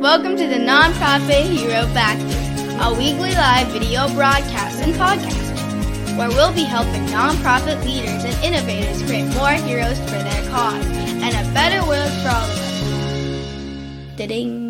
Welcome to the Nonprofit Hero Factory, a weekly live video broadcast and podcast where we'll be helping nonprofit leaders and innovators create more heroes for their cause and a better world for all of us. Da-ding.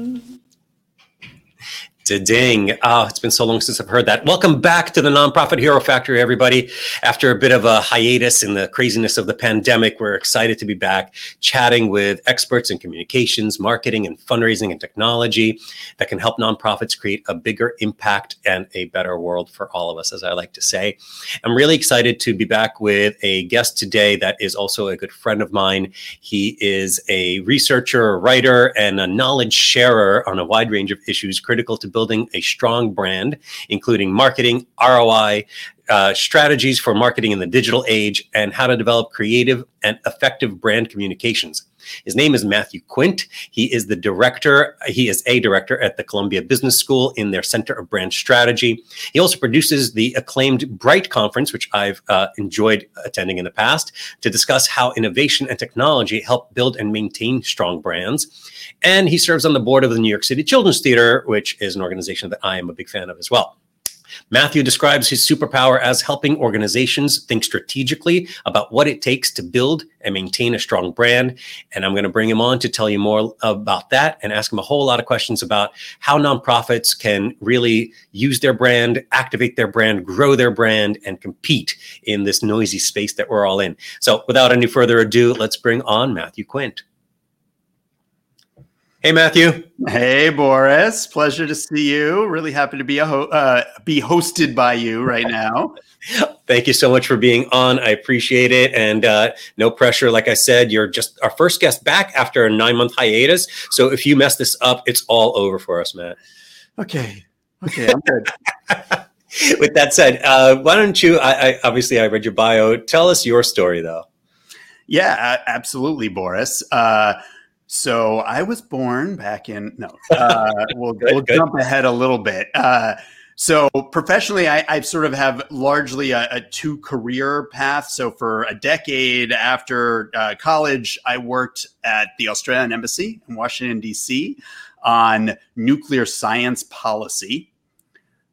Ding. Oh, it's been so long since I've heard that. Welcome back to the Nonprofit Hero Factory, everybody. After a bit of a hiatus in the craziness of the pandemic, we're excited to be back chatting with experts in communications, marketing, and fundraising and technology that can help nonprofits create a bigger impact and a better world for all of us, as I like to say. I'm really excited to be back with a guest today that is also a good friend of mine. He is a researcher, writer, and a knowledge sharer on a wide range of issues critical to building building a strong brand, including marketing, ROI, uh, strategies for marketing in the digital age, and how to develop creative and effective brand communications. His name is Matthew Quint. He is the director, he is a director at the Columbia Business School in their Center of Brand Strategy. He also produces the acclaimed BRITE Conference, which I've uh, enjoyed attending in the past, to discuss how innovation and technology help build and maintain strong brands. And he serves on the board of the New York City Children's Theater, which is an organization that I am a big fan of as well. Matthew describes his superpower as helping organizations think strategically about what it takes to build and maintain a strong brand. And I'm going to bring him on to tell you more about that and ask him a whole lot of questions about how nonprofits can really use their brand, activate their brand, grow their brand, and compete in this noisy space that we're all in. So without any further ado, let's bring on Matthew Quint. Hey, Matthew. Hey, Boris. Pleasure to see you. Really happy to be a ho- uh, be hosted by you right now. Thank you so much for being on. I appreciate it, and uh, no pressure. Like I said, you're just our first guest back after a nine month hiatus. So if you mess this up, it's all over for us, Matt. Okay. Okay, I'm good. With that said, uh, why don't you? I, I obviously I read your bio. Tell us your story, though. Yeah, absolutely, Boris. Uh, so I was born back in no. Uh, we'll good, we'll good. jump ahead a little bit. Uh, so professionally, I, I, sort of have largely a, a, two career path. So for a decade after uh, college, I worked at the Australian Embassy in Washington D.C. on nuclear science policy.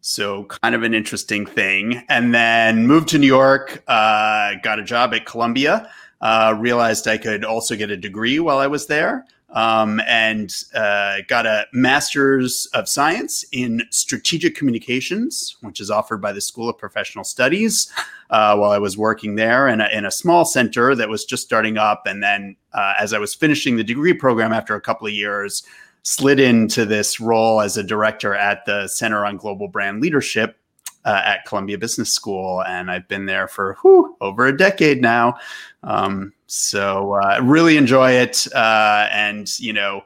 So kind of an interesting thing, and then moved to New York. Uh, got a job at Columbia uh, realized I could also get a degree while I was there. Um, and uh, got a master's of science in strategic communications, which is offered by the School of Professional Studies uh, while I was working there in a, in a, small center that was just starting up. And then, uh, as I was finishing the degree program after a couple of years, slid into this role as a director at the Center on Global Brand Leadership, uh, at Columbia Business School, and I've been there for whew, over a decade now. Um, so uh, really enjoy it, uh, and you know,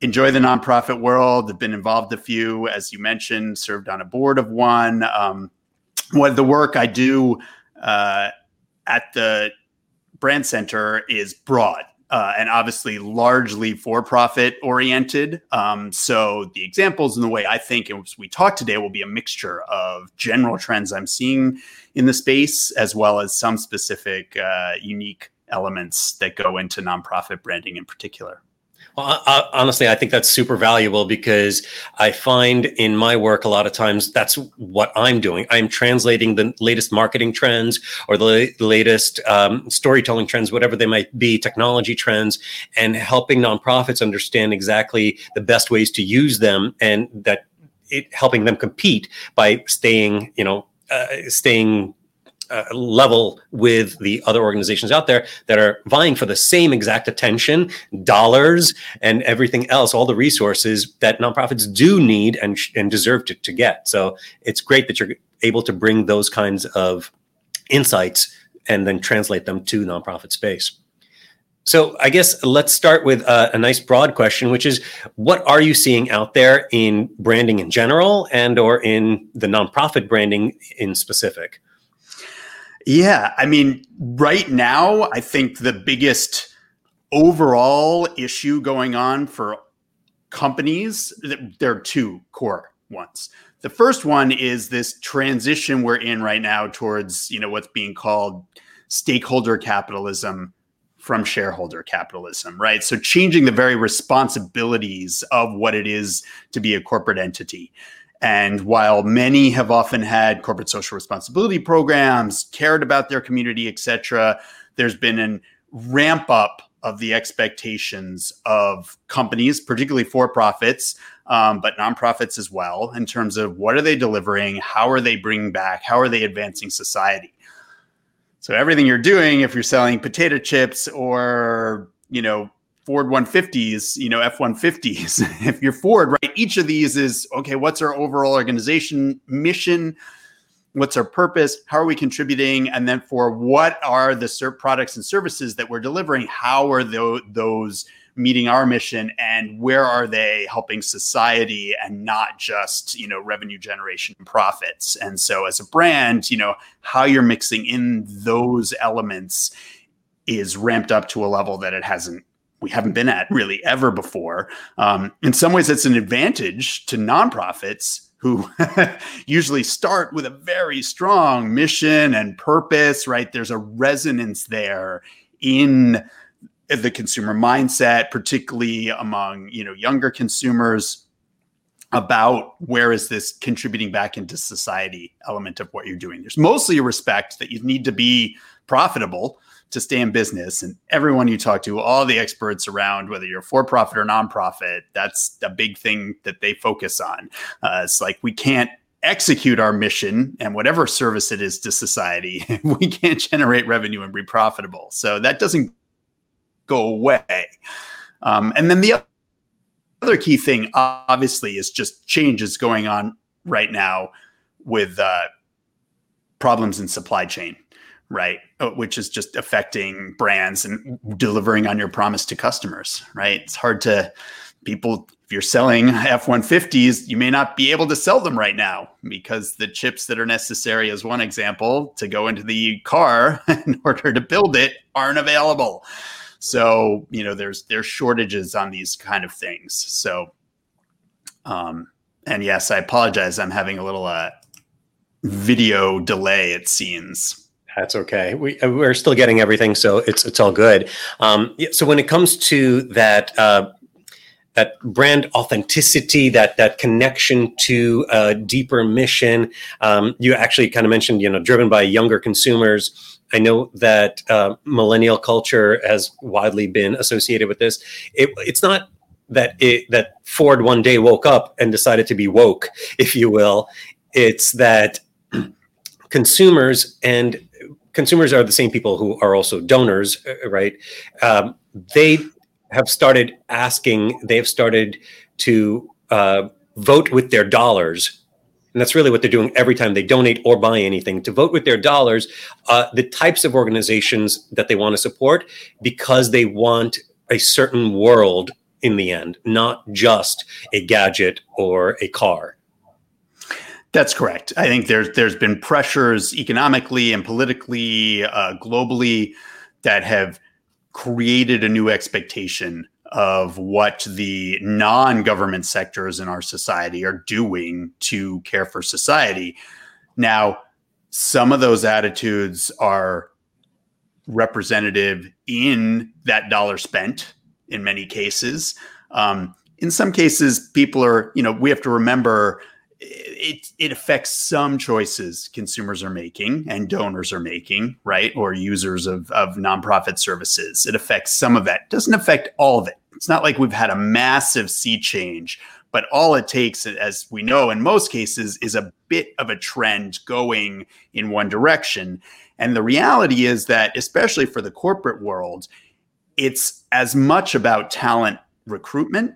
enjoy the nonprofit world. I've been involved a few, as you mentioned, served on a board of one. Um, what the work I do uh, at the Brand Center is broad uh, and obviously largely for profit oriented. Um, so the examples and the way I think as we talk today will be a mixture of general trends I'm seeing in the space, as well as some specific uh, unique elements that go into nonprofit branding in particular. Well, I, honestly, I think that's super valuable because I find in my work a lot of times that's what I'm doing. I'm translating the latest marketing trends or the, the latest um, storytelling trends, whatever they might be, technology trends, and helping nonprofits understand exactly the best ways to use them and that it helping them compete by staying, you know, uh, staying uh, level with the other organizations out there that are vying for the same exact attention, dollars, and everything else, all the resources that nonprofits do need and, and deserve to, to get. So it's great that you're able to bring those kinds of insights and then translate them to nonprofit space. So I guess let's start with a, a, nice broad question, which is what are you seeing out there in branding in general and or in the nonprofit branding in specific? Yeah, I mean, right now, I think the biggest overall issue going on for companies, there are two core ones. The first one is this transition we're in right now towards, you know, what's being called stakeholder capitalism from shareholder capitalism, right? So changing the very responsibilities of what it is to be a corporate entity. And while many have often had corporate social responsibility programs, cared about their community, et cetera, there's been a ramp up of the expectations of companies, particularly for profits, um, but nonprofits as well, in terms of what are they delivering, how are they bringing back, how are they advancing society. So everything you're doing, if you're selling potato chips or you know Ford 150s, you know F150s, if you're Ford, right? Each of these is okay. What's our overall organization mission? What's our purpose? How are we contributing? And then for what are the products and services that we're delivering? How are those meeting our mission and where are they helping society and not just you know revenue generation and profits and so as a brand you know how you're mixing in those elements is ramped up to a level that it hasn't we haven't been at really ever before um, in some ways it's an advantage to nonprofits who usually start with a very strong mission and purpose right there's a resonance there in the consumer mindset, particularly among you know younger consumers, about where is this contributing back into society element of what you're doing. There's mostly a respect that you need to be profitable to stay in business. And everyone you talk to, all the experts around, whether you're for profit or nonprofit, that's a big thing that they focus on. Uh, it's like we can't execute our mission and whatever service it is to society, we can't generate revenue and be profitable. So that doesn't go away. Um, and then the other key thing, obviously, is just changes going on right now with uh, problems in supply chain, right? Uh, which is just affecting brands and delivering on your promise to customers, right? It's hard to people if you're selling F150s, you may not be able to sell them right now because the chips that are necessary, as one example, to go into the car in order to build it aren't available. So you know, there's there's shortages on these kind of things. So, um, and yes, I apologize. I'm having a little uh, video delay. It seems. That's okay. We uh, we're still getting everything, so it's it's all good. Um, so when it comes to that. Uh, that brand authenticity, that that connection to a deeper mission. Um, you actually kind of mentioned, you know, driven by younger consumers. I know that uh, millennial culture has widely been associated with this. It, it's not that it, that Ford one day woke up and decided to be woke, if you will. It's that consumers and consumers are the same people who are also donors, uh, right? Um, they have started asking. They've started to uh, vote with their dollars and that's really what they're doing every time they donate or buy anything to vote with their dollars uh, the types of organizations that they want to support because they want a certain world in the end not just a gadget or a car that's correct i think there's there's been pressures economically and politically uh, globally that have created a new expectation of what the non government sectors in our society are doing to care for society. Now, some of those attitudes are representative in that dollar spent in many cases. Um, in some cases, people are, you know, we have to remember it, it affects some choices consumers are making and donors are making, right? Or users of, of nonprofit services. It affects some of that. Doesn't affect all of it. It's not like we've had a massive sea change, but all it takes, as we know in most cases, is a bit of a trend going in one direction. And the reality is that, especially for the corporate world, it's as much about talent recruitment,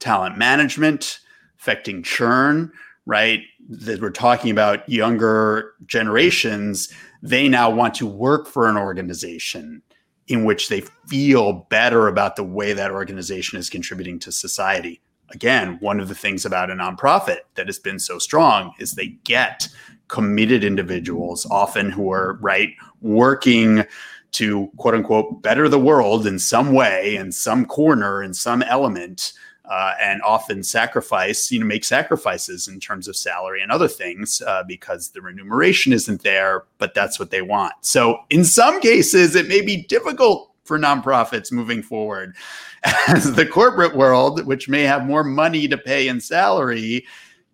talent management, affecting churn, right? That we're talking about younger generations, they now want to work for an organization in which they feel better about the way that organization is contributing to society. Again, one of the things about a nonprofit that has been so strong is they get committed individuals, often who are right working to quote unquote better the world in some way, in some corner, in some element uh, and often sacrifice, you know, make sacrifices in terms of salary and other things uh, because the remuneration isn't there, but that's what they want. So in some cases, it may be difficult for nonprofits moving forward as the corporate world, which may have more money to pay in salary,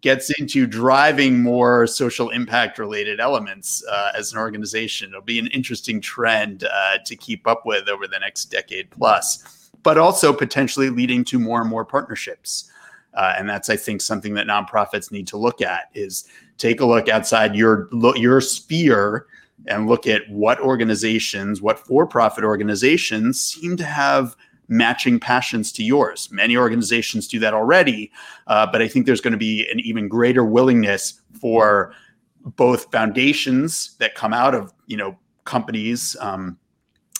gets into driving more social impact related elements uh, as an organization. It'll be an interesting trend uh, to keep up with over the next decade plus, but also potentially leading to more and more partnerships. Uh, and that's, I think, something that nonprofits need to look at is take a look outside your your sphere and look at what organizations, what for-profit organizations seem to have matching passions to yours. Many organizations do that already, uh, but I think there's going to be an even greater willingness for both foundations that come out of you know companies. Um,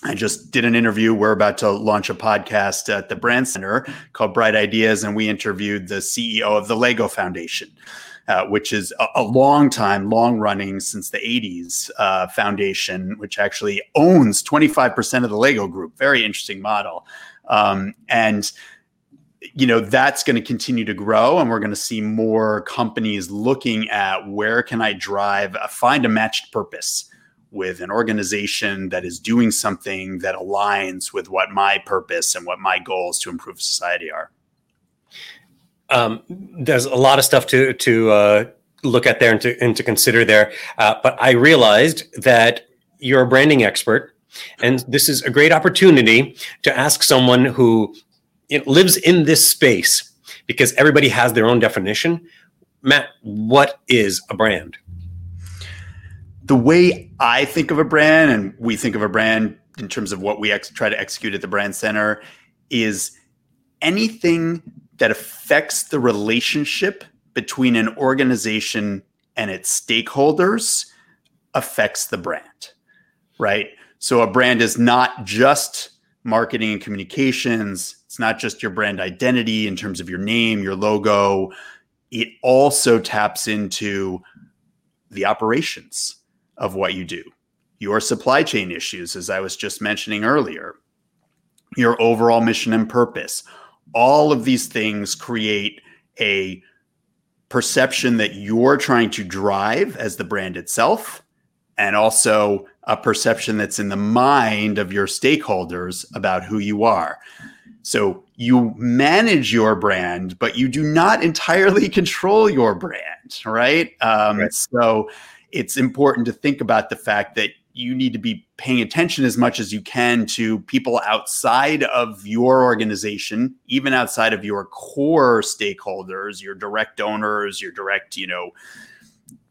I just did an interview. We're about to launch a podcast at the Brand Center called Bright Ideas, and we interviewed the CEO of the Lego Foundation. Uh, which is a, a, long time, long running since the 80s uh, foundation, which actually owns 25% of the Lego group. Very interesting model. Um, and you know that's going to continue to grow and we're going to see more companies looking at where can i drive uh, find a matched purpose with an organization that is doing something that aligns with what my purpose and what my goals to improve society are um, there's a lot of stuff to to uh, look at there and to, and to consider there uh, but i realized that you're a branding expert and this is a great opportunity to ask someone who lives in this space because everybody has their own definition. Matt, what is a brand? The way I think of a brand and we think of a brand in terms of what we ex- try to execute at the brand center is anything that affects the relationship between an organization and its stakeholders affects the brand, right? So a brand is not just marketing and communications. It's not just your brand identity in terms of your name, your logo. It also taps into the operations of what you do, your supply chain issues, as I was just mentioning earlier, your overall mission and purpose. All of these things create a perception that you're trying to drive as the brand itself and also a perception that's in the mind of your stakeholders about who you are. So you manage your brand, but you do not entirely control your brand, right? Um, right? So it's important to think about the fact that you need to be paying attention as much as you can to people outside of your organization, even outside of your core stakeholders, your direct donors, your direct, you know,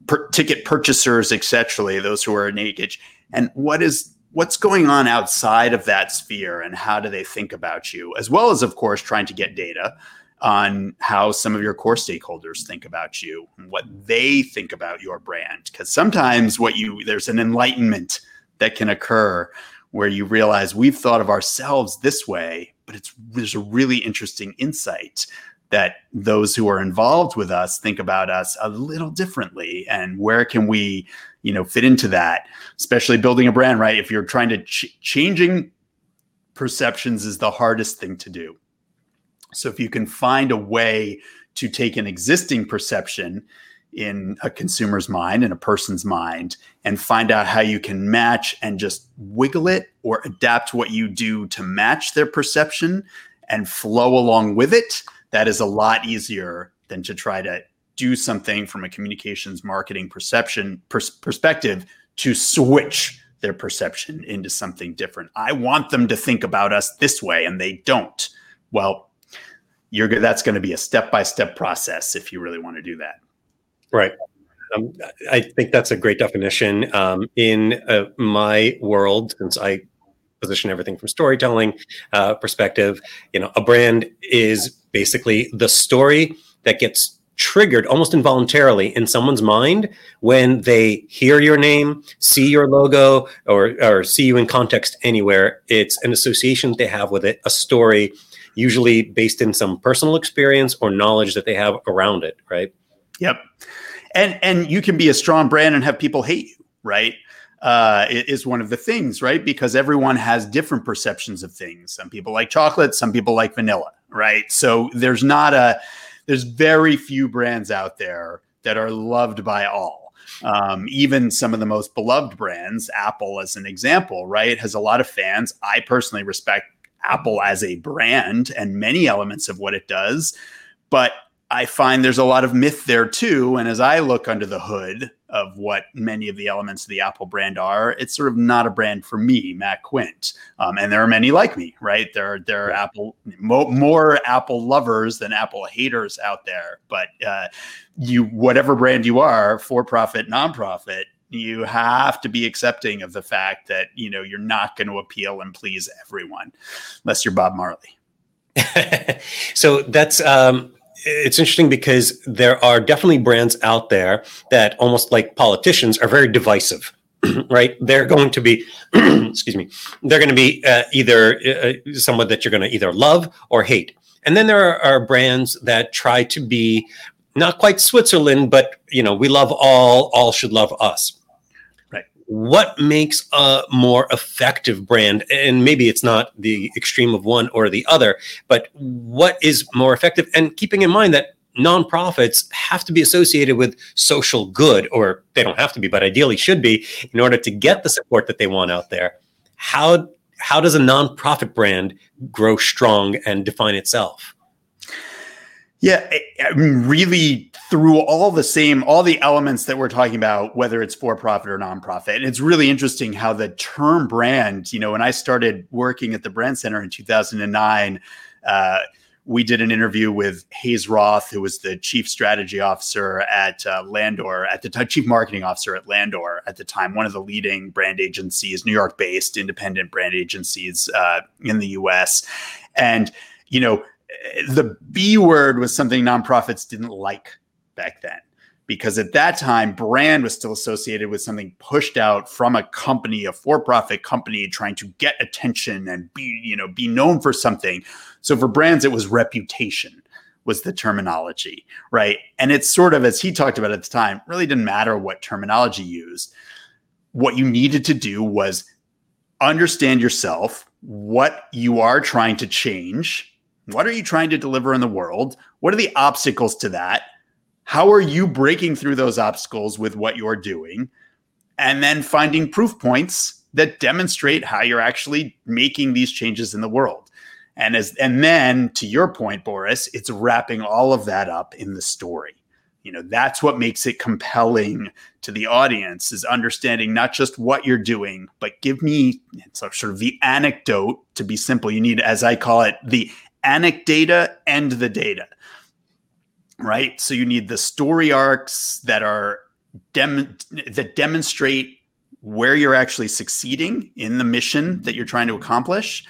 per- ticket purchasers, etc., those who are in naked, and what is what's going on outside of that sphere, and how do they think about you, as well as, of course, trying to get data on how some of your core stakeholders think about you, and what they think about your brand, because sometimes what you there's an enlightenment that can occur where you realize we've thought of ourselves this way, but it's there's a really interesting insight that those who are involved with us think about us a little differently. And where can we you know fit into that? Especially building a brand right? If you're trying to ch- changing perceptions is the hardest thing to do so if you can find a way to take an existing perception in a consumer's mind in a person's mind and find out how you can match and just wiggle it or adapt what you do to match their perception and flow along with it that is a lot easier than to try to do something from a communications marketing perception pers- perspective to switch their perception into something different. I want them to think about us this way and they don't. Well, you're that's going to be a step-by-step process if you really want to do that. Right. Um, I think that's a great definition. Um, in uh, my world, since I position everything from storytelling uh, perspective, you know, a brand is basically the story that gets triggered almost involuntarily in someone's mind when they hear your name, see your logo, or, or see you in context anywhere. It's an association they have with it, a story, usually based in some personal experience or knowledge that they have around it, right? Yep. And and you can be a strong brand and have people hate you, right? uh, is one of the things, right? Because everyone has different perceptions of things. Some people like chocolate, some people like vanilla, right? So there's not a, there's very few brands out there that are loved by all. Um, even some of the most beloved brands, Apple as an example, right, has a lot of fans. I personally respect Apple as a brand and many elements of what it does. But I find there's a lot of myth there too. And as I look under the hood of what many of the elements of the Apple brand are, it's sort of not a brand for me, Matt Quint. Um, and there are many like me, right? There, are there are Apple mo- more Apple lovers than Apple haters out there. But uh, you, whatever brand you are, for profit, nonprofit, you have to be accepting of the fact that you know you're not going to appeal and please everyone unless you're bob marley. So that's um it's interesting because there are definitely brands out there that almost like politicians are very divisive right? They're going to be excuse me they're going to be uh, either uh, someone that you're going to either love or hate. And then there are, are brands that try to be not quite switzerland but you know we love all all should love us what makes a more effective brand and maybe it's not the extreme of one or the other but what is more effective? And keeping in mind that nonprofits have to be associated with social good or they don't have to be but ideally should be in order to get the support that they want out there. How how does a nonprofit brand grow strong and define itself? Yeah, I mean, really through all the same, all the elements that we're talking about, whether it's for profit or nonprofit. And it's really interesting how the term brand, you know, when I started working at the Brand Center in 2009, uh, we did an interview with Hayes Roth, who was the chief strategy officer at uh, Landor, at the time, chief marketing officer at Landor at the time, one of the leading brand agencies, New York based independent brand agencies uh, in the US. And, you know, the B word was something nonprofits didn't like back then because at that time brand was still associated with something pushed out from a company a for-profit company trying to get attention and be you know be known for something so for brands it was reputation was the terminology right and it's sort of as he talked about at the time really didn't matter what terminology used what you needed to do was understand yourself what you are trying to change what are you trying to deliver in the world? What are the obstacles to that? How are you breaking through those obstacles with what you're doing? And then finding proof points that demonstrate how you're actually making these changes in the world. And as and then to your point Boris, it's wrapping all of that up in the story. You know, that's what makes it compelling to the audience is understanding not just what you're doing, but give me sort of the anecdote to be simple. You need, as I call it, the anecdata and the data right so you need the story arcs that are dem- that demonstrate where you're actually succeeding in the mission that you're trying to accomplish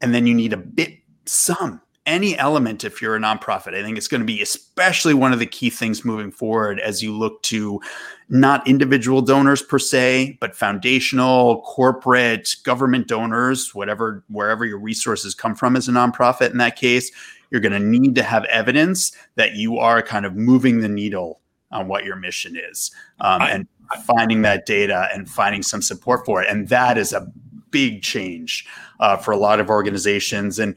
and then you need a bit some any element if you're a nonprofit. I think it's going to be especially one of the key things moving forward as you look to not individual donors per se, but foundational, corporate, government donors, whatever, wherever your resources come from as a nonprofit in that case, you're going to need to have evidence that you are kind of moving the needle on what your mission is um, I, and finding that data and finding some support for it. And that is a big change uh, for a lot of organizations. And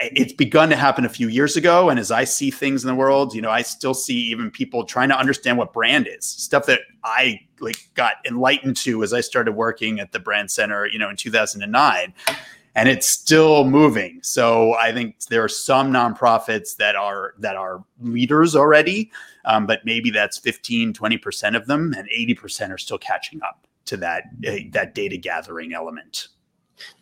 it's begun to happen a few years ago and as i see things in the world you know i still see even people trying to understand what brand is stuff that i like got enlightened to as i started working at the brand center you know in 2009 and it's still moving. So i think there are some nonprofits that are that are leaders already um, but maybe that's 15 20% of them and 80% are still catching up to that uh, that data gathering element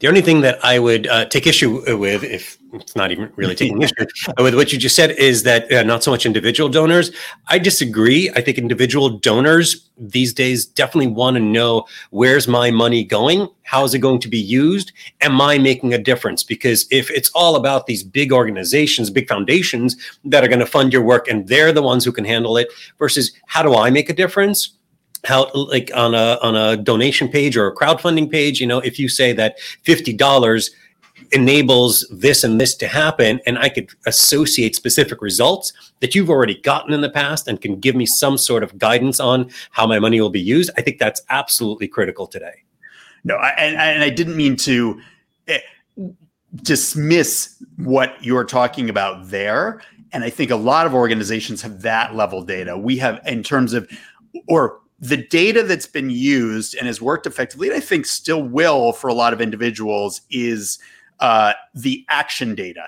the only thing that I would uh, take issue with, if it's not even really taking issue with what you just said, is that uh, not so much individual donors. I disagree. I think individual donors these days definitely want to know where's my money going? How is it going to be used? Am I making a difference? Because if it's all about these big organizations, big foundations that are going to fund your work and they're the ones who can handle it, versus how do I make a difference? How like on a on a donation page or a crowdfunding page you know if you say that $50 enables this and this to happen and i could associate specific results that you've already gotten in the past and can give me some sort of guidance on how my money will be used i think that's absolutely critical today. No I, and, and i didn't mean to eh, dismiss what you're talking about there and i think a lot of organizations have that level data. We have in terms of or the data that's been used and has worked effectively, and I think still will for a lot of individuals, is uh, the action data.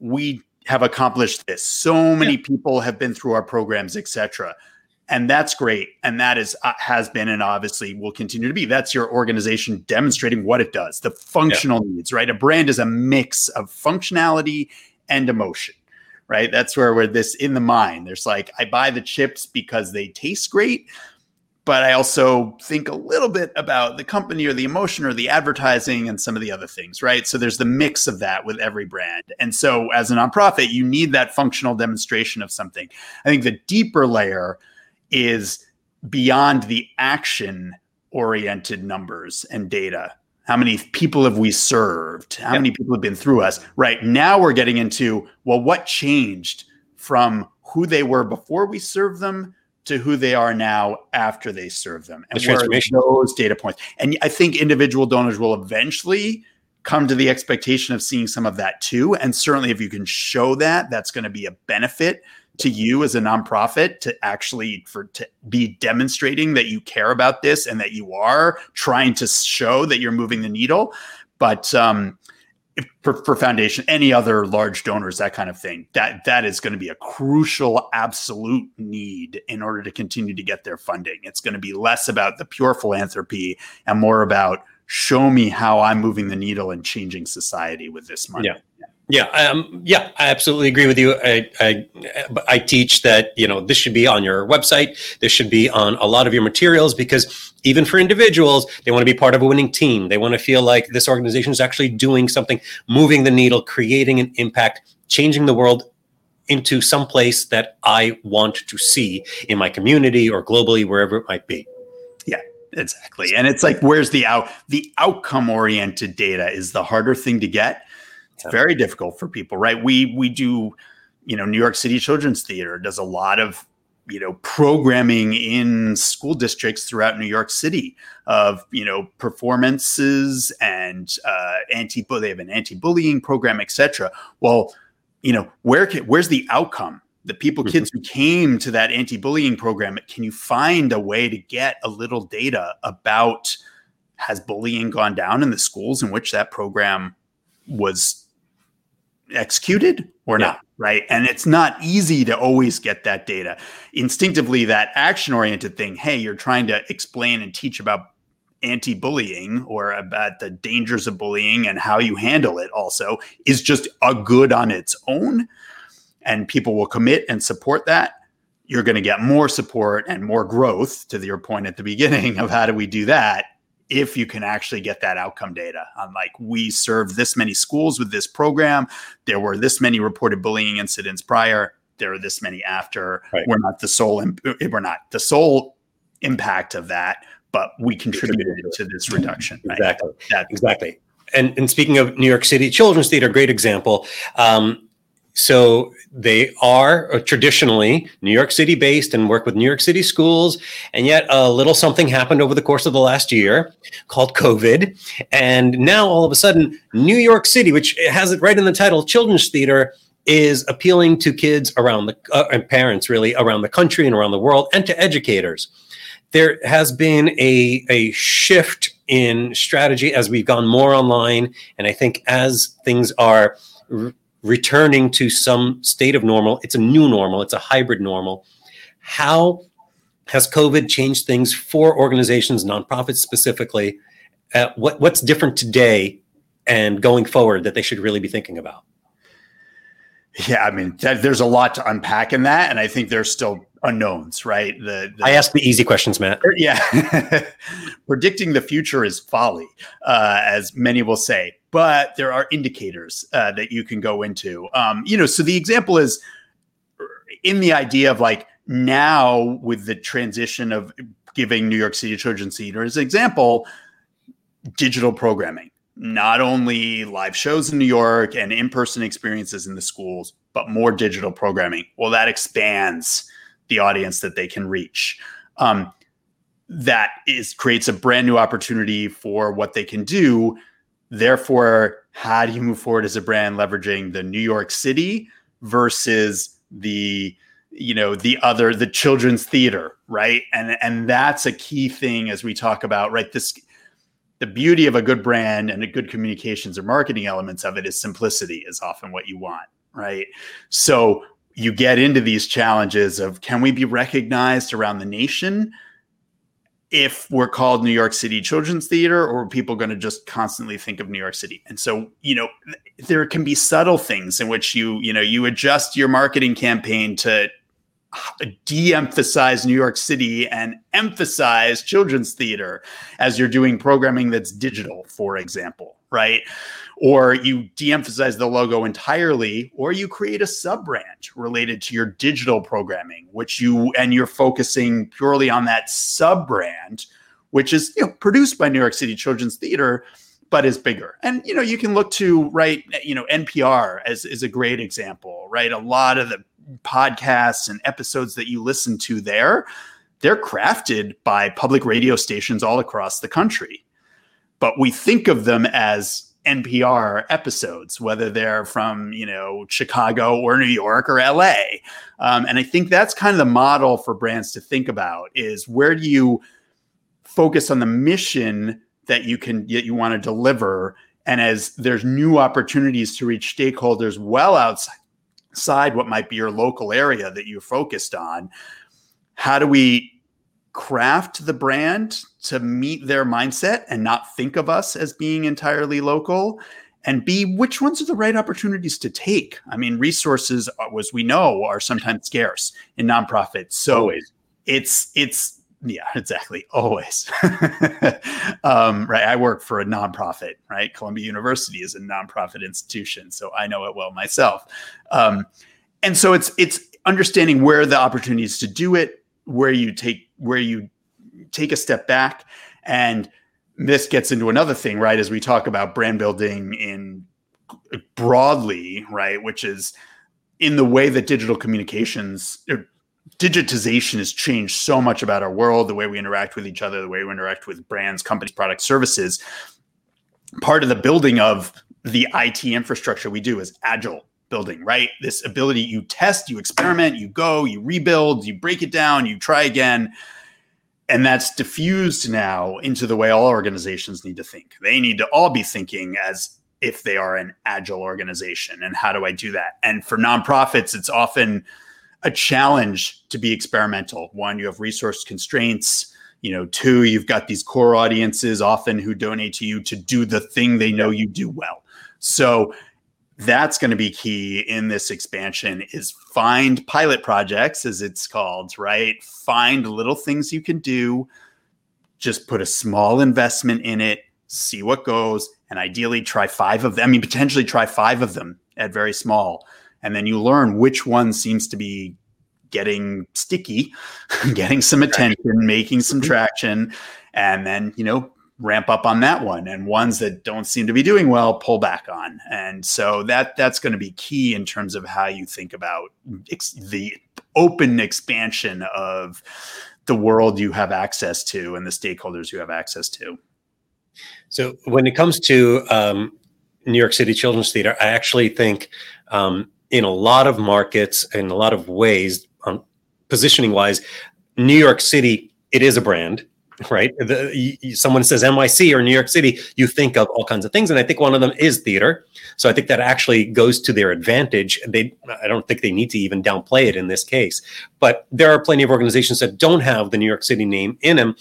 We have accomplished this. So many yeah. people have been through our programs, etc. And that's great. And that is uh, has been and obviously will continue to be. That's your organization demonstrating what it does, the functional yeah. needs, right? A brand is a mix of functionality and emotion, right? That's where we're this in the mind. There's like, I buy the chips because they taste great, but I also think a little bit about the company or the emotion or the advertising and some of the other things, right? So there's the mix of that with every brand. And so as a nonprofit, you need that functional demonstration of something. I think the deeper layer is beyond the action oriented numbers and data. How many people have we served? How yep. many people have been through us? Right now, we're getting into well, what changed from who they were before we served them to who they are now after they serve them. And the transformation. those data points. And i think individual donors will eventually come to the expectation of seeing some of that too. And certainly if you can show that that's going to be a benefit to you as a nonprofit to actually for to be demonstrating that you care about this and that you are trying to show that you're moving the needle. But um for, for foundation any other large donors that kind of thing that that is going to be a crucial absolute need in order to continue to get their funding. It's going to be less about the pure philanthropy and more about show me how i'm moving the needle and changing society with this money. Yeah yeah, um, yeah, I absolutely agree with you. I, I, I teach that you know this should be on your website. This should be on a lot of your materials because even for individuals, they want to be part of a winning team. They want to feel like this organization is actually doing something, moving the needle, creating an impact, changing the world into some place that I want to see in my community or globally, wherever it might be. Yeah, exactly. And it's like, where's the out? The outcome oriented data is the harder thing to get it's very difficult for people, right? We we do, you know, New York City Children's Theater does a lot of you know programming in school districts throughout New York City of you know performances and uh, anti they have an anti bullying program, etc. Well, you know where can, where's the outcome? The people, mm-hmm. kids who came to that anti bullying program, can you find a way to get a little data about has bullying gone down in the schools in which that program was executed or yeah. not right? And it's not easy to always get that data. Instinctively that action oriented thing hey you're trying to explain and teach about anti-bullying or about the dangers of bullying and how you handle it also is just a good on its own and people will commit and support that. You're going to get more support and more growth to your point at the beginning of how do we do that if you can actually get that outcome data. On like we served this many schools with this program. There were this many reported bullying incidents prior. There are this many after. Right. we're not the sole imp- we're not the sole impact of that but we contributed to this reduction right? exactly. That, exactly. And, and speaking of new york city children's theater great example. Um, so they are uh, traditionally New York City based and work with New York City schools. And yet a little something happened over the course of the last year called COVID. And now all of a sudden, New York City, which has it right in the title, Children's Theater, is appealing to kids around the uh, and parents really around the country and around the world and to educators. There has been a, a shift in strategy as we've gone more online. And I think as things are returning to some state of normal. It's a new normal, it's a hybrid normal. How has COVID changed things for organizations, nonprofits specifically? Uh, what, what's different today and going forward that they should really be thinking about? Yeah, I mean, there's a lot to unpack in that, and I think there's still unknowns, right? The, the I ask the easy questions, Matt. Yeah, predicting the future is folly, uh, as many will say. But there are indicators uh, that you can go into. Um, you know, so the example is in the idea of like now with the transition of giving New York City Children's Theater as an example, digital programming not only live shows in New York and in person experiences in the schools, but more digital programming. Well, that expands the audience that they can reach. Um, that is creates a brand new opportunity for what they can do. Therefore, how do you move forward as a brand leveraging the New York City versus the you know the other the children's theater right? And and that's a key thing as we talk about right? This the beauty of a good brand and a good communications or marketing elements of it is simplicity is often what you want right? So you get into these challenges of can we be recognized around the nation if we're called New York City Children's Theater, or are people going to just constantly think of New York City? And so, you know, there can be subtle things in which you, you know, you adjust your marketing campaign to uh, de-emphasize New York City and emphasize children's theater as you're doing programming that's digital, for example, right? Or you de-emphasize the logo entirely, or you create a sub brand related to your digital programming, which you and you're focusing purely on that sub brand, which is you know, produced by New York City Children's Theater, but is bigger. And you know, you can look to right, you know, NPR as is a great example, right? A lot of the podcasts and episodes that you listen to there, they're crafted by public radio stations all across the country. But we think of them as NPR episodes, whether they're from you know Chicago or New York or LA, um, and I think that's kind of the model for brands to think about: is where do you focus on the mission that you can that you want to deliver, and as there's new opportunities to reach stakeholders well outside what might be your local area that you're focused on how do we craft the brand to meet their mindset and not think of us as being entirely local and b which ones are the right opportunities to take i mean resources uh, as we know are sometimes scarce in nonprofits so Always. it's it's yeah, exactly. Always. um, right. I work for a nonprofit, right? Columbia University is a nonprofit institution. So I know it well myself. Um, and so it's it's understanding where the opportunities to do it, where you take where you take a step back. And this gets into another thing, right? As we talk about brand building in broadly, right, which is in the way that digital communications er, digitization has changed so much about our world, the way we interact with each other, the way we interact with brands, companies, products, services. Part of the building of the IT infrastructure we do is agile building, right? This ability you test, you experiment, you go, you rebuild, you break it down, you try again. And that's diffused now into the way all organizations need to think. They need to all be thinking as if they are an agile organization. And how do I do that? And for nonprofits, it's often a challenge to be experimental. One, you have resource constraints. You know, two, you've got these core audiences often who donate to you to do the thing they know you do well. So that's going to be key in this expansion is find pilot projects as it's called, right? Find little things you can do. Just put a small investment in it, see what goes, and ideally try five of them. I mean, potentially try five of them at very small and then you learn which one seems to be getting sticky, getting some attention, making some mm-hmm. traction, and then you know ramp up on that one and ones that don't seem to be doing well pull back on. And so that that's going to be key in terms of how you think about ex- the open expansion of the world you have access to and the stakeholders you have access to. So when it comes to um, new york city children's theater i actually think um, in a lot of markets, in a lot of ways, um, positioning wise, New York City, it is a brand, right? The, you, someone says NYC or New York City, you think of all kinds of things, and I think one of them is theater. So I think that actually goes to their advantage. They, I don't think they need to even downplay it in this case. But there are plenty of organizations that don't have the New York City name in them,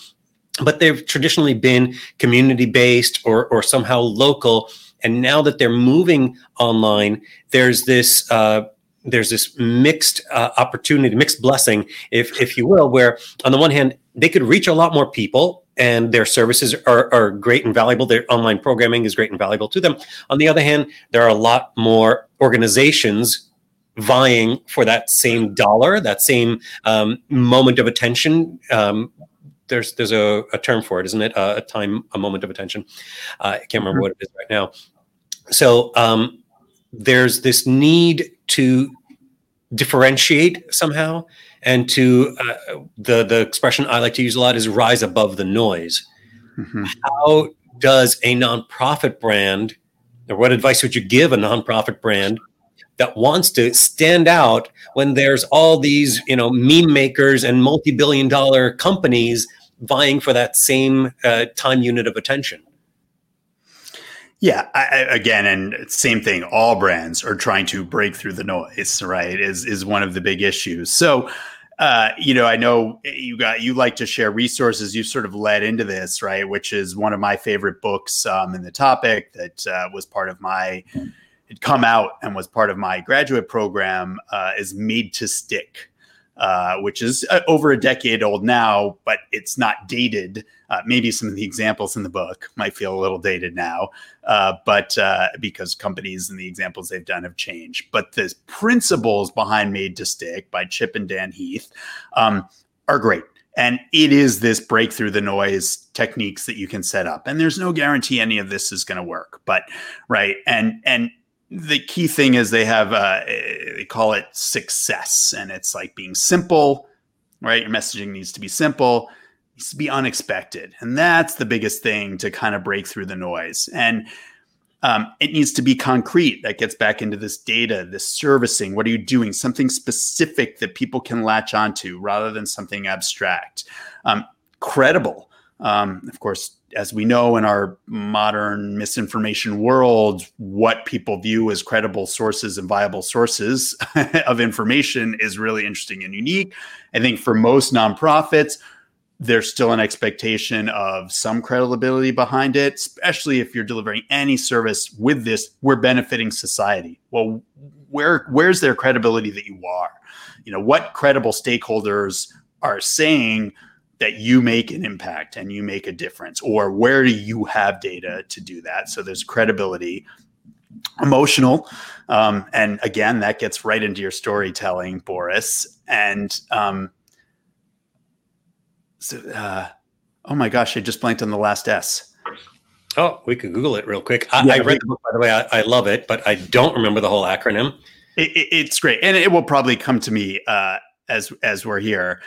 but they've traditionally been community based or or somehow local and now that they're moving online, there's this uh, there's this mixed uh, opportunity, mixed blessing, if if you will, where on the one hand they could reach a lot more people and their services are, are great and valuable. Their online programming is great and valuable to them. On the other hand, there are a lot more organizations vying for that same dollar, that same um, moment of attention. Um, there's there's a, a, term for it, isn't it? Uh, a time, a moment of attention. Uh, I can't remember mm-hmm. what it is right now. So um, there's this need to differentiate somehow, and to uh, the the expression I like to use a lot is rise above the noise. Mm-hmm. How does a nonprofit brand, or what advice would you give a nonprofit brand that wants to stand out when there's all these you know meme makers and multi-billion dollar companies vying for that same uh, time unit of attention yeah I, again and same thing all brands are trying to break through the noise right is is one of the big issues so uh, you know, I know you got you like to share resources. You sort of led into this, right? Which is one of my favorite books um, in the topic that uh, was part of my had come out and was part of my graduate program uh, is Made to Stick, uh, which is uh, over a decade old now, but it's not dated. Uh, maybe some of the examples in the book might feel a little dated now, uh, but uh, because companies and the examples they've done have changed. But the principles behind Made to Stick by Chip and Dan Heath um, are great. And it is this breakthrough the noise techniques that you can set up. And there's no guarantee any of this is going to work, but right. And, and the key thing is they have uh, they call it success and it's like being simple right your messaging needs to be simple to be unexpected. And that's the biggest thing to kind of break through the noise. And um, it needs to be concrete that gets back into this data this servicing. What are you doing? Something specific that people can latch onto rather than something abstract. Um, credible. Um, of course as we know in our modern misinformation world, what people view as credible sources and viable sources of information is really interesting and unique. I think for most nonprofits, there's still an expectation of some credibility behind it, especially if you're delivering any service with this, we're benefiting society. Well, where where's their credibility that you are? You know, what credible stakeholders are saying that you make an impact and you make a difference or where do you have data to do that so there's credibility emotional um, and again that gets right into your storytelling boris and um, so uh, oh my gosh i just blanked on the last s Oh, we could Google it real quick. I, yeah, I read the book, by the way. I, I, love it, but I don't remember the whole acronym. It, it, it's great, and it will probably come to me uh, as as we're here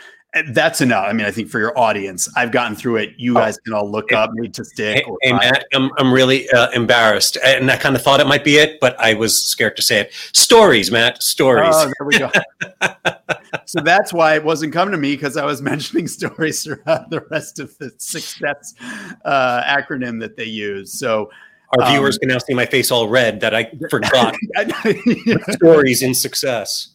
that's enough. I mean, I think for your audience, I've gotten through it. You oh, guys can all look up Made to Stick. Hey, hey Matt, I'm, I'm really uh, embarrassed. And I kind of thought it might be it, but I was scared to say it. Stories, Matt, stories. Oh, there we go. so that's why it wasn't coming to me because I was mentioning stories throughout the rest of the success uh, acronym that they use. So our viewers um, can now see my face all red that I forgot yeah. stories in success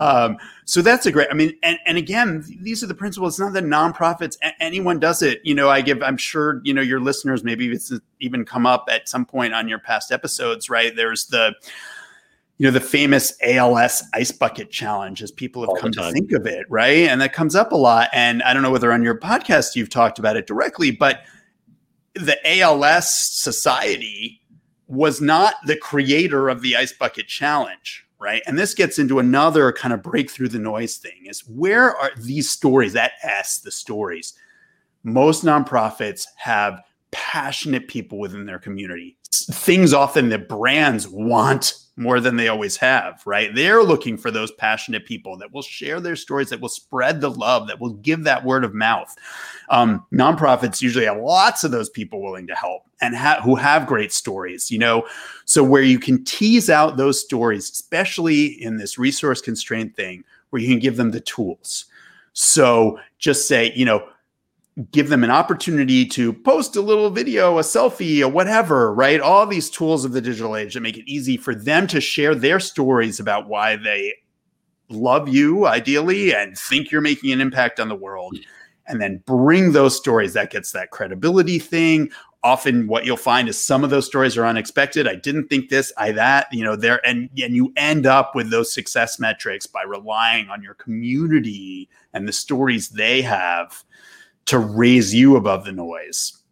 um, so that's a great. I mean, and, and again, these are the principles. It's not that nonprofits anyone does it. You know, I give. I'm sure you know your listeners. Maybe it's even come up at some point on your past episodes. Right? There's the you know the famous ALS ice bucket challenge as people have All come to think of it, right? And that comes up a lot. And I don't know whether on your podcast you've talked about it directly, but the ALS Society was not the creator of the ice bucket challenge right? And this gets into another kind of breakthrough the noise thing is where are these stories, that S, the stories? Most nonprofits have passionate people within their community. Things often that brands want more than they always have, right? They're looking for those passionate people that will share their stories, that will spread the love, that will give that word of mouth. Um, nonprofits usually have lots of those people willing to help and ha- who have great stories, you know. So where you can tease out those stories, especially in this resource constraint thing, where you can give them the tools. So just say, you know, give them an opportunity to post a little video, a selfie, or whatever, right? All these tools of the digital age that make it easy for them to share their stories about why they love you ideally and think you're making an impact on the world. And then bring those stories. That gets that credibility thing. Often what you'll find is some of those stories are unexpected. I didn't think this i that you know there and and you end up with those success metrics by relying on your community and the stories they have to raise you above the noise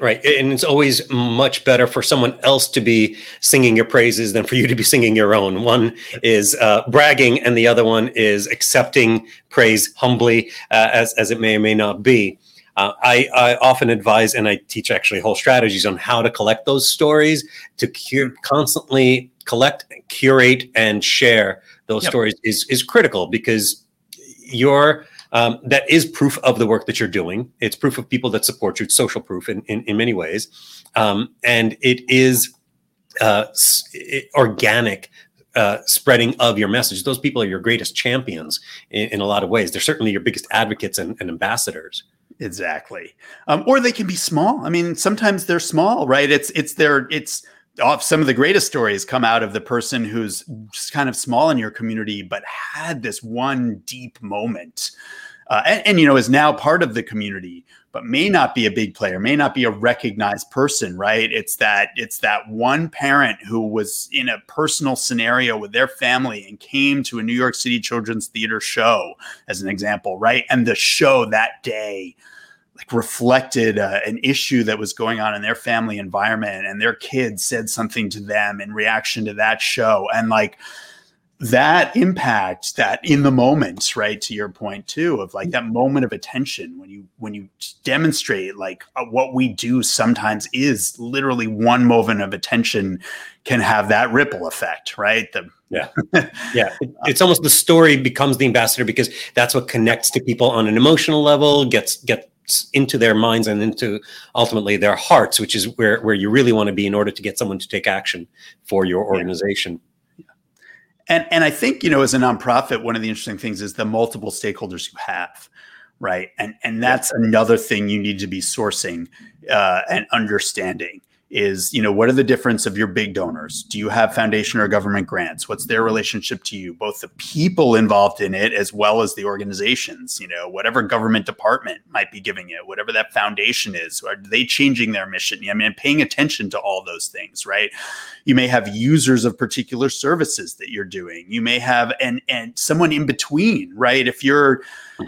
Right. And it's always much better for someone else to be singing your praises than for you to be singing your own. One is uh, bragging, and the other one is accepting praise humbly, uh, as, as it may or may not be. Uh, I, I, often advise and I teach actually whole strategies on how to collect those stories to cure, constantly collect, curate, and share those yep. stories is, is critical because your um, that is proof of the work that you're doing. It's proof of people that support you. It's social proof in, in, in many ways. Um, and it is uh, organic uh, spreading of your message. Those people are your greatest champions in, in a lot of ways. They're certainly your biggest advocates and, and ambassadors. Exactly. Um, or they can be small. I mean, sometimes they're small, right? It's it's their it's off some of the greatest stories come out of the person who's kind of small in your community but had this one deep moment uh, and, and, you know is now part of the community but may not be a big player may not be a recognized person right? It's that it's that one parent who was in a personal scenario with their family and came to a new york city children's theater show as an example right? And the show that day like reflected uh, an issue that was going on in their family environment and their kids said something to them in reaction to that show. And like that impact that in the moment right to your point too of like that moment of attention when you when you demonstrate like uh, what we do sometimes is literally one moment of attention can have that ripple effect right the yeah yeah it's almost the story becomes the ambassador because that's what connects to people on an emotional level gets get into their minds and into ultimately their hearts, which is where, where you really want to be in order to get someone to take action for your organization. Yeah. And, and I think, you know, as a nonprofit, one of the interesting things is the multiple stakeholders you have, right? And, and that's another thing you need to be sourcing uh, and understanding is you know what are the difference of your big donors? Do you have foundation or government grants? What's their relationship to you? Both the people involved in it as well as the organizations you know whatever government department might be giving it whatever that foundation is are they changing their mission? I mean paying attention to all those things right? You may have users of particular services that you're doing. You may have and and someone in between right? If you're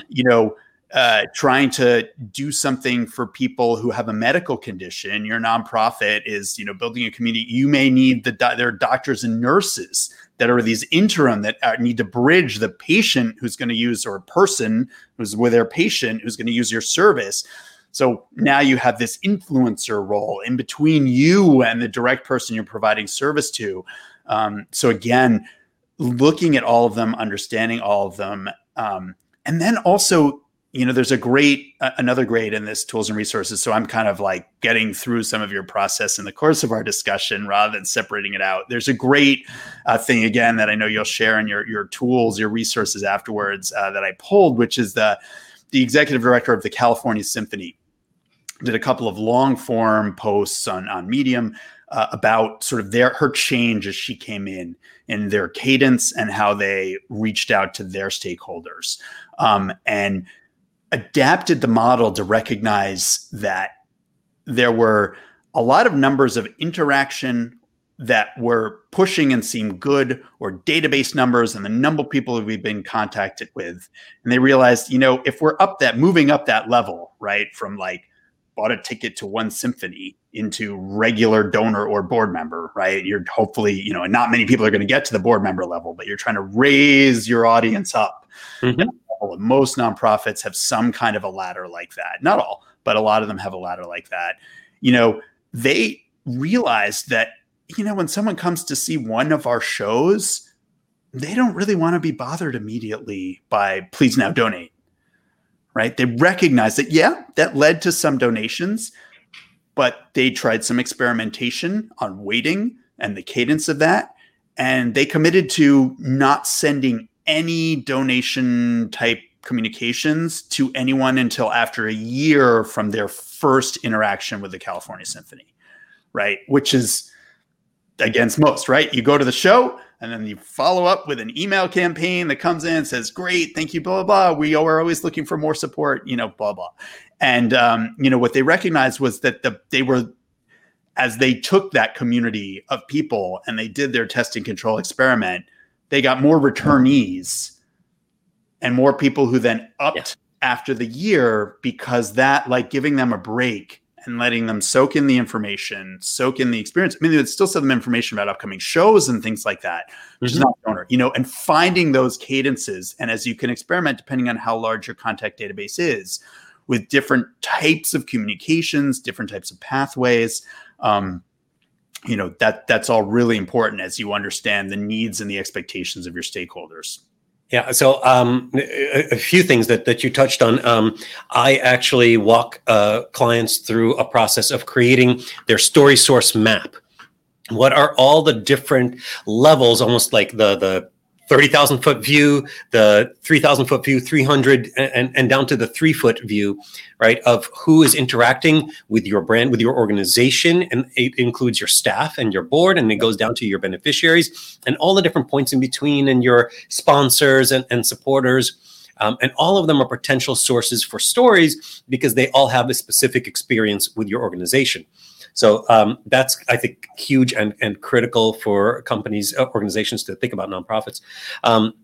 you know uh, trying to do something for people who have a medical condition. Your nonprofit is, you know, building a community. You may need the there are doctors and nurses that are these interim that are, need to bridge the patient who's going to use or a person who's with their patient who's going to use your service. So now you have this influencer role in between you and the direct person you're providing service to. Um, so again, looking at all of them, understanding all of them, um, and then also you know there's a great uh, another grade in this tools and resources so i'm kind of like getting through some of your process in the course of our discussion rather than separating it out. There's a great uh, thing again that i know you'll share in your your tools your resources afterwards uh, that i pulled which is the the executive director of the california symphony. Did a couple of long form posts on on medium uh, about sort of their her change as she came in in their cadence and how they reached out to their stakeholders. Um, and adapted the model to recognize that there were a lot of numbers of interaction that were pushing and seemed good or database numbers and the number of people we've been contacted with. And they realized you know if we're up that moving up that level right from like bought a ticket to one symphony into regular donor or board member right you're hopefully you know and not many people are going to get to the board member level but you're trying to raise your audience up. Mm-hmm Most nonprofits have some kind of a ladder like that. Not all, but a lot of them have a ladder like that. You know, they realized that, you know, when someone comes to see one of our shows, they don't really want to be bothered immediately by please now donate. Right. They recognize that, yeah, that led to some donations, but they tried some experimentation on waiting and the cadence of that. And they committed to not sending any donation type communications to anyone until after a year from their first interaction with the California Symphony, right? Which is against most, right? You go to the show and then you follow up with an email campaign that comes in says, "Great, thank you, blah blah blah. We are always looking for more support, you know, blah blah." And um, you know what they recognized was that the they were as they took that community of people and they did their testing control experiment they got more returnees and more people who then upped yeah. after the year because that like giving them a break and letting them soak in the information, soak in the experience. I mean, they would still send them information about upcoming shows and things like that, which mm-hmm. is not donor, you know, and finding those cadences. And as you can experiment, depending on how large your contact database is, with different types of communications, different types of pathways. Um, you know that that's all really important as you understand the needs and the expectations of your stakeholders. Yeah so um, a, few things that, that you touched on. Um, i actually walk uh, clients through a process of creating their story source map. What are all the different levels almost like the the 30,000 foot view, the 3,000 foot view, 300, and, and down to the three foot view, right? Of who is interacting with your brand, with your organization. And it includes your staff and your board, and it goes down to your beneficiaries and all the different points in between, and your sponsors and, and supporters. Um, and all of them are potential sources for stories because they all have a specific experience with your organization. So um, that's, I think, huge and, and critical for companies, uh, organizations to think about nonprofits. Um,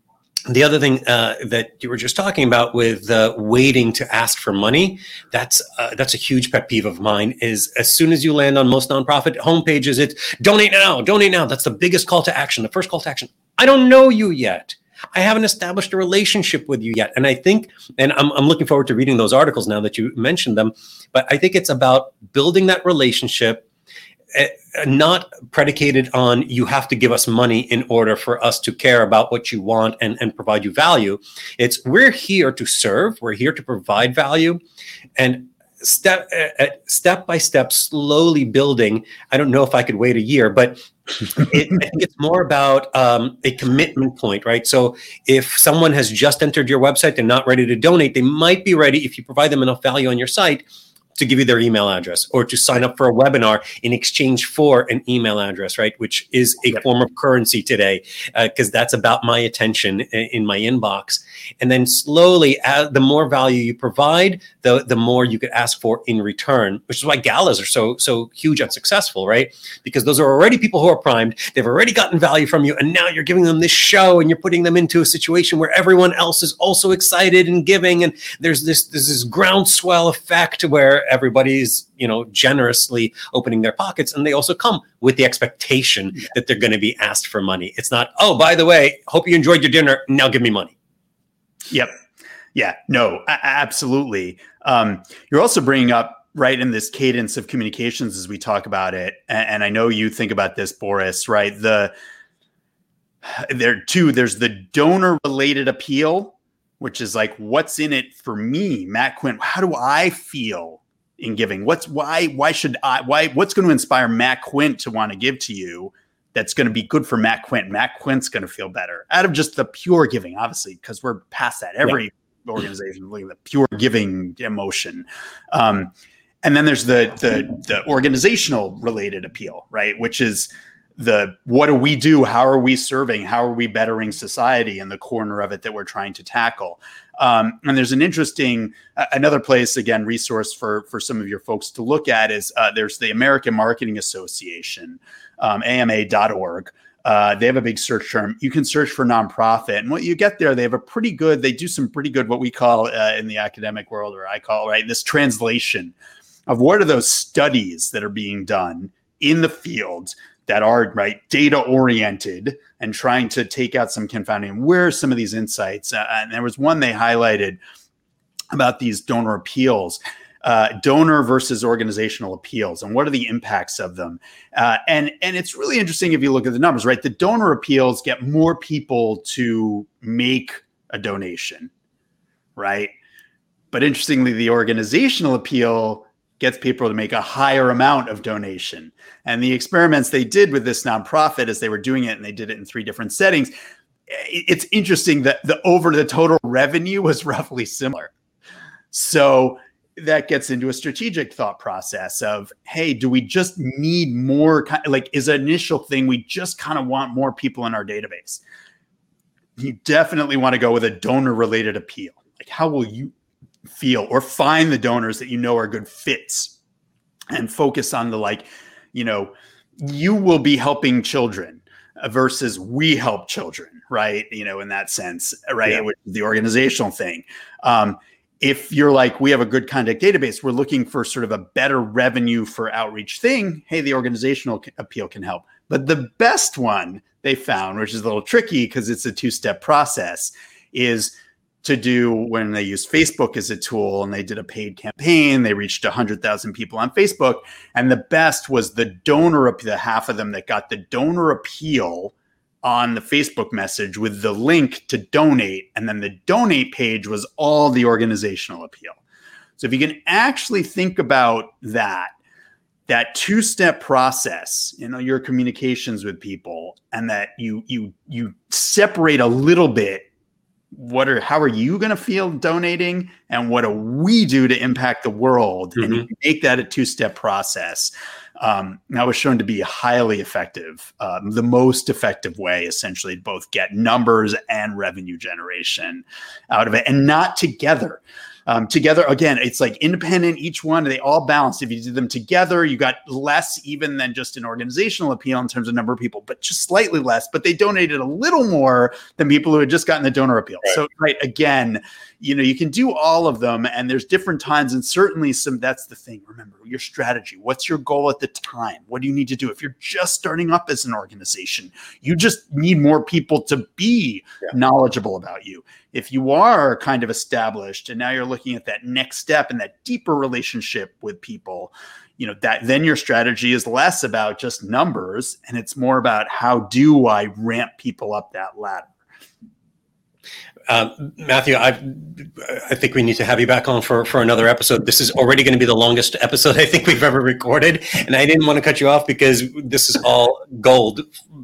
the other thing uh, that you were just talking about with uh, waiting to ask for money that's uh, that's a huge pet peeve of mine is as soon as you land on most nonprofit homepages it's donate now donate now. That's the biggest call to action the first call to action. I don't know you yet I haven't established a relationship with you yet. And I think, and I'm, I'm looking forward to reading those articles now that you mentioned them, but I think it's about building that relationship eh, not predicated on you have to give us money in order for us to care about what you want and, and provide you value. It's we're here to serve, we're here to provide value. And step uh, step by step slowly building i don't know if i could wait a year but it, I think it's more about um, a commitment point, right? So if someone has just entered your website they're not ready to donate, they might be ready if you provide them enough value on your site to give you their email address or to sign up for a webinar in exchange for an email address, right? Which is a yep. form of currency today, because uh, that's about my attention in my inbox. And then slowly, uh, the more value you provide, the the more you could ask for in return. Which is why galas are so so huge and successful, right? Because those are already people who are primed. They've already gotten value from you, and now you're giving them this show, and you're putting them into a situation where everyone else is also excited and giving, and there's this there's this groundswell effect where everybody's you know generously opening their pockets and they also come with the expectation yeah. that they're going to be asked for money. It's not oh by the way hope you enjoyed your dinner now give me money. Yep. Yeah no a- absolutely. Um, you're also bringing up right in this cadence of communications as we talk about it and, and i know you think about this boris right? The there too there's the donor related appeal which is like what's in it for me? Matt Quint how do i feel in giving? What's why why should I why what's going to inspire Matt Quint to want to give to you that's going to be good for Matt Quint? Matt Quint's going to feel better out of just the pure giving, obviously, because we're past that. Every yeah. organization looking at the pure giving emotion. Um, and then there's the the the organizational related appeal, right? Which is the what do we do how are we serving how are we bettering society in the corner of it that we're trying to tackle um, and there's an interesting uh, another place again resource for for some of your folks to look at is uh, there's the american marketing association um, ama.org uh, they have a big search term. You can search for nonprofit, and what you get there, they have a pretty good. They do some pretty good what we call uh, in the academic world, or I call right this translation of what are those studies that are being done in the field that are right data oriented and trying to take out some confounding. Where are some of these insights? Uh, and there was one they highlighted about these donor appeals. Uh, donor versus organizational appeals and what are the impacts of them uh, and and it's really interesting if you look at the numbers right the donor appeals get more people to make a donation right but interestingly the organizational appeal gets people to make a higher amount of donation. And the experiments they did with this nonprofit as they were doing it, and they did it in three different settings, it's interesting that the over the total revenue was roughly similar. So that gets into a strategic thought process of, hey, do we just need more? Like, is an initial thing we just kind of want more people in our database? You definitely want to go with a donor related appeal. Like, how will you feel or find the donors that you know are good fits and focus on the like you know you will be helping children versus we help children right? You know in that sense right? Yeah. the organizational thing. Um, if you're like we have a good contact database we're looking for sort of a better revenue for outreach thing hey the organizational appeal can help. But the best one they found which is a little tricky because it's a two step process is to do when they used Facebook as a tool and they did a paid campaign. They reached 100,000 people on Facebook. And the best was the donor, the half of them that got the donor appeal on the Facebook message with the link to donate. And then the donate page was all the organizational appeal. So if you can actually think about that, that two-step process you know your communications with people and that you you you separate a little bit what are how are you going to feel donating? And what do we do to impact the world? Mm-hmm. and make that a two-step process. Um, that was shown to be highly effective um, the most effective way essentially to both get numbers and revenue generation out of it and not together um, together again it's like independent each one they all balance. If you do them together you got less even than just an organizational appeal in terms of number of people but just slightly less but they donated a little more than people who had just gotten the donor appeal. Right. so right again you know you can do all of them and there's different times and certainly some that's the thing remember your strategy. What's your goal at the time? What do you need to do? If you're just starting up as an organization you just need more people to be yeah. knowledgeable about you. If you are kind of established and now you're looking at that next step and that deeper relationship with people you know that then your strategy is less about just numbers and it's more about how do i ramp people up that ladder uh, Matthew, I I think we need to have you back on for, for another episode. This is already going to be the longest episode I think we've ever recorded, and I didn't want to cut you off because this is all gold,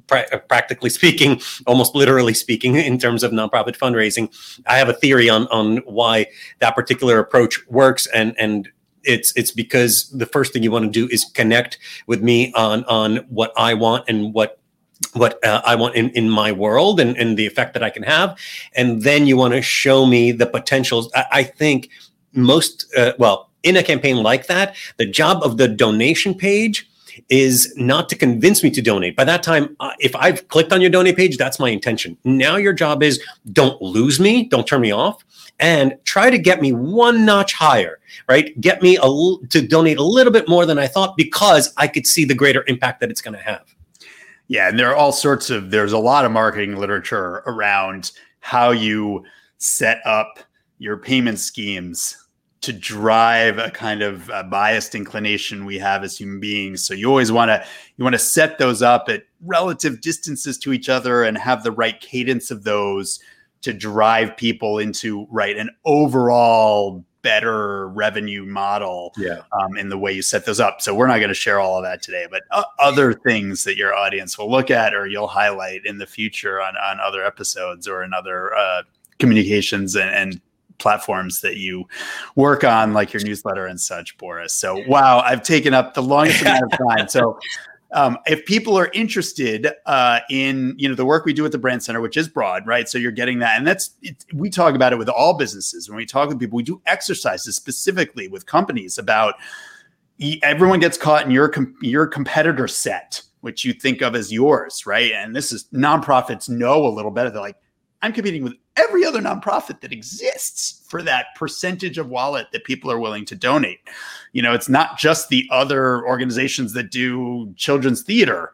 pra- practically speaking, almost literally speaking, in terms of nonprofit fundraising. I have a theory on on why that particular approach works, and and it's it's because the first thing you want to do is connect with me on on what I want and what what uh, I want in, in my world and, and the effect that I can have. And then you want to show me the potentials. I, I think most, uh, well, in a campaign like that, the job of the donation page is not to convince me to donate. By that time, uh, if I've clicked on your donate page, that's my intention. Now your job is don't lose me, don't turn me off, and try to get me one notch higher, right? Get me a, to donate a little bit more than I thought because I could see the greater impact that it's going to have. Yeah, and there are all sorts of there's a lot of marketing literature around how you set up your payment schemes to drive a kind of a biased inclination we have as human beings. So you always want to you want to set those up at relative distances to each other and have the right cadence of those to drive people into right an overall better revenue model yeah. um, in the way you set those up. So we're not going to share all of that today, but uh, other things that your audience will look at or you'll highlight in the future on, on other episodes or in other uh, communications and, and platforms that you work on, like your newsletter and such, Boris. So, wow, I've taken up the longest amount of time. So, um, if people are interested uh, in you know the work we do at the brand center which is broad right? So you're getting that. And that's it, we talk about it with all businesses. When we talk with people we do exercises specifically with companies about everyone gets caught in your com- your competitor set which you think of as yours right? And this is nonprofits know a little better. They're like i'm competing with every other nonprofit that exists for that percentage of wallet that people are willing to donate. You know, it's not just the other organizations that do children's theater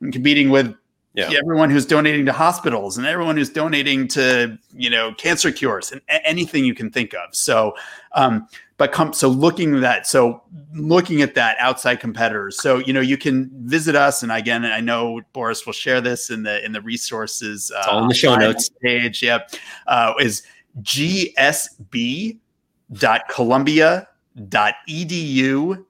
and competing with yeah. everyone who's donating to hospitals and everyone who's donating to you know cancer cures and anything you can think of. So um, but come so looking at that so looking at that outside competitors. So you know you can visit us and again i know boris will share this in the in the resources uh, all in the show notes. page. Yep. Uh, is gsb.columbia.edu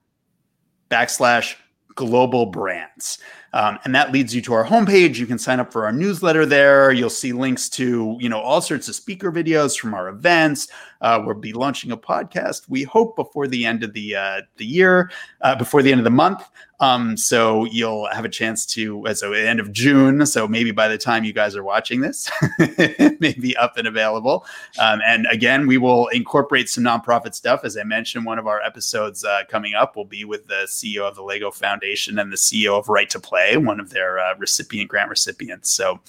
backslash global brands um, and that leads you to our homepage. You can sign up for our newsletter there. You'll see links to you know all sorts of speaker videos from our events. Uh, we'll be launching a podcast. We hope before the end of the uh, the year, uh, before the end of the month. Um, so you'll have a chance to, so at the end of June. So maybe by the time you guys are watching this, maybe up and available. Um, and again, we will incorporate some nonprofit stuff. As I mentioned, one of our episodes uh, coming up will be with the CEO of the Lego Foundation and the CEO of Right to Play, one of their uh, recipient grant recipients. So,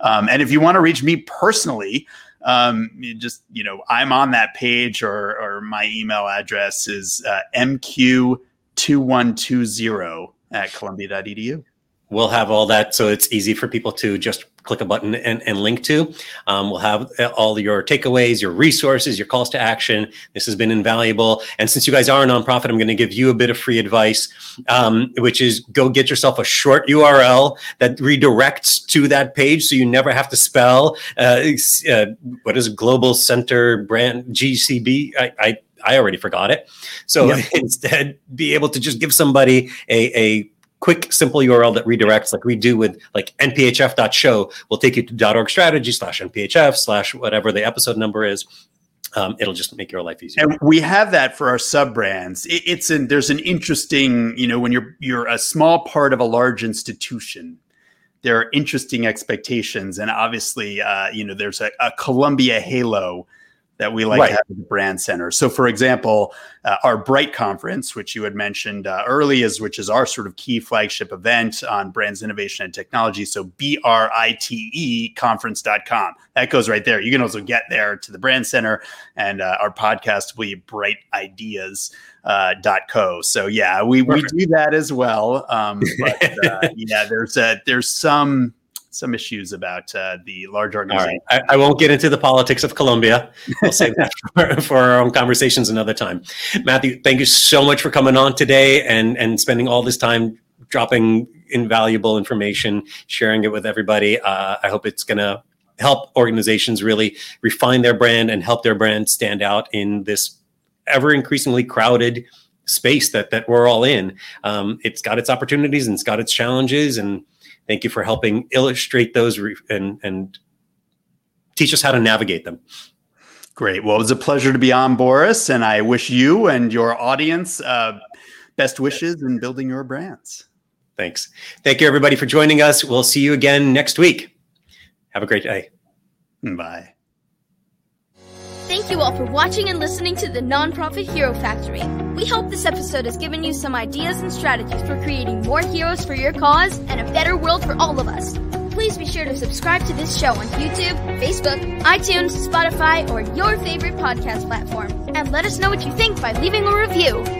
um, and if you want to reach me personally, um, just you know, I'm on that page, or or my email address is uh, mq 2120 at columbia.edu. We'll have all that so it's easy for people to just click a button and, and link to. Um, we'll have all your takeaways, your resources, your calls to action. This has been invaluable. And since you guys are a nonprofit, I'm going to give you a bit of free advice, um, which is go get yourself a short URL that redirects to that page so you never have to spell uh, uh, what is Global Center Brand GCB. I, I I already forgot it. So yep. instead, be able to just give somebody a, a quick, simple URL that redirects, like we do with like nphf.show, will take you to .org strategy slash nphf slash whatever the episode number is. Um, it'll just make your life easier. And we have that for our sub brands. It, it's an there's an interesting, you know, when you're you're a small part of a large institution, there are interesting expectations, and obviously, uh, you know, there's a, a Columbia halo that we like right. to have at the brand center. So, for example, uh, our BRITE conference, which you had mentioned uh, early, is which is our sort of key flagship event on brands, innovation, and technology. So, B R I T E conference.com. That goes right there. You can also get there to the brand center, and uh, our podcast will be Bright Ideas. Uh, dot co. So yeah, we, we do that as well. Um, but uh, yeah, there's a, there's some some issues about uh, the large organization. I, I, won't get into the politics of Columbia. I'll save that for, for, our own conversations another time. Matthew, thank you so much for coming on today and and spending all this time dropping invaluable information, sharing it with everybody. Uh, I hope it's going to help organizations really refine their brand and help their brand stand out in this ever increasingly crowded space that that we're all in. Um, it's got its opportunities and it's got its challenges and Thank you for helping illustrate those re- and, and teach us how to navigate them. Great. Well, it was a pleasure to be on, Boris, and I wish you and your audience uh, best wishes in building your brands. Thanks. Thank you, everybody, for joining us. We'll see you again next week. Have a great day. Bye. Thank you all for watching and listening to the Nonprofit Hero Factory. We hope this episode has given you some ideas and strategies for creating more heroes for your cause and a better world for all of us. Please be sure to subscribe to this show on YouTube, Facebook, iTunes, Spotify, or your favorite podcast platform. And let us know what you think by leaving a review.